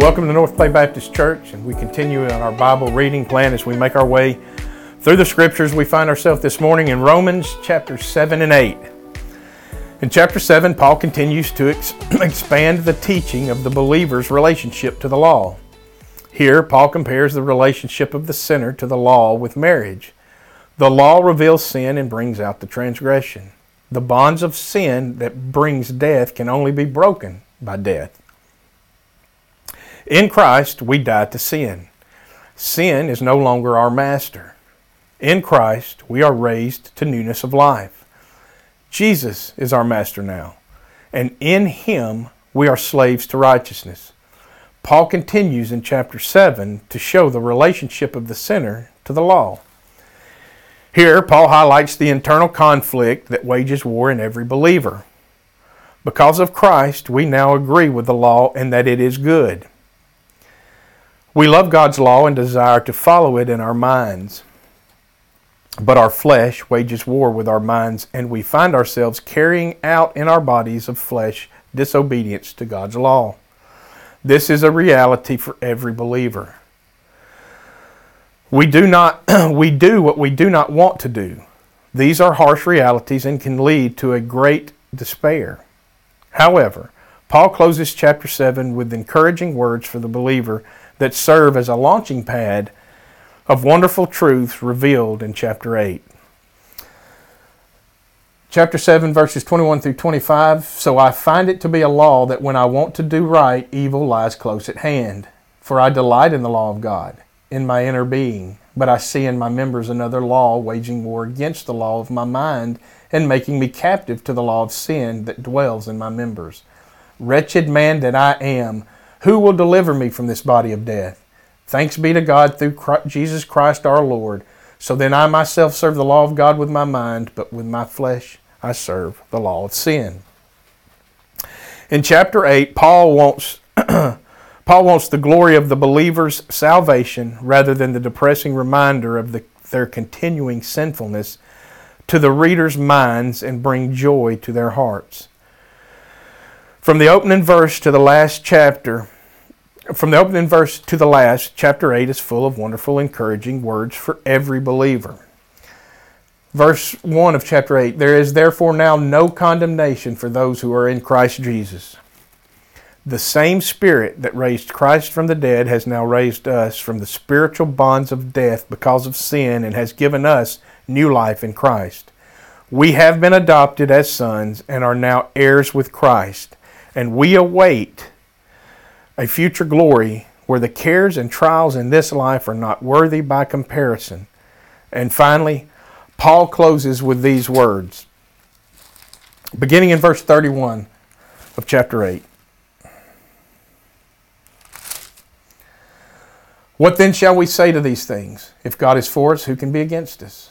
Welcome to North Clay Baptist Church, and we continue on our Bible reading plan as we make our way through the scriptures. We find ourselves this morning in Romans chapter 7 and 8. In chapter 7, Paul continues to ex- expand the teaching of the believer's relationship to the law. Here, Paul compares the relationship of the sinner to the law with marriage. The law reveals sin and brings out the transgression. The bonds of sin that brings death can only be broken by death. In Christ, we die to sin. Sin is no longer our master. In Christ, we are raised to newness of life. Jesus is our master now, and in Him we are slaves to righteousness. Paul continues in chapter 7 to show the relationship of the sinner to the law. Here, Paul highlights the internal conflict that wages war in every believer. Because of Christ, we now agree with the law and that it is good. We love God's law and desire to follow it in our minds. But our flesh wages war with our minds, and we find ourselves carrying out in our bodies of flesh disobedience to God's law. This is a reality for every believer. We do not we do what we do not want to do. These are harsh realities and can lead to a great despair. However, Paul closes chapter 7 with encouraging words for the believer that serve as a launching pad of wonderful truths revealed in chapter 8. Chapter 7, verses 21 through 25. So I find it to be a law that when I want to do right, evil lies close at hand. For I delight in the law of God, in my inner being. But I see in my members another law waging war against the law of my mind and making me captive to the law of sin that dwells in my members. Wretched man that I am! Who will deliver me from this body of death? Thanks be to God through Christ, Jesus Christ our Lord. So then I myself serve the law of God with my mind, but with my flesh I serve the law of sin. In chapter 8, Paul wants Paul wants the glory of the believer's salvation rather than the depressing reminder of the, their continuing sinfulness to the reader's minds and bring joy to their hearts. From the opening verse to the last chapter, from the opening verse to the last, chapter 8 is full of wonderful, encouraging words for every believer. Verse 1 of chapter 8 There is therefore now no condemnation for those who are in Christ Jesus. The same Spirit that raised Christ from the dead has now raised us from the spiritual bonds of death because of sin and has given us new life in Christ. We have been adopted as sons and are now heirs with Christ and we await a future glory where the cares and trials in this life are not worthy by comparison. And finally, Paul closes with these words, beginning in verse 31 of chapter 8. What then shall we say to these things? If God is for us, who can be against us?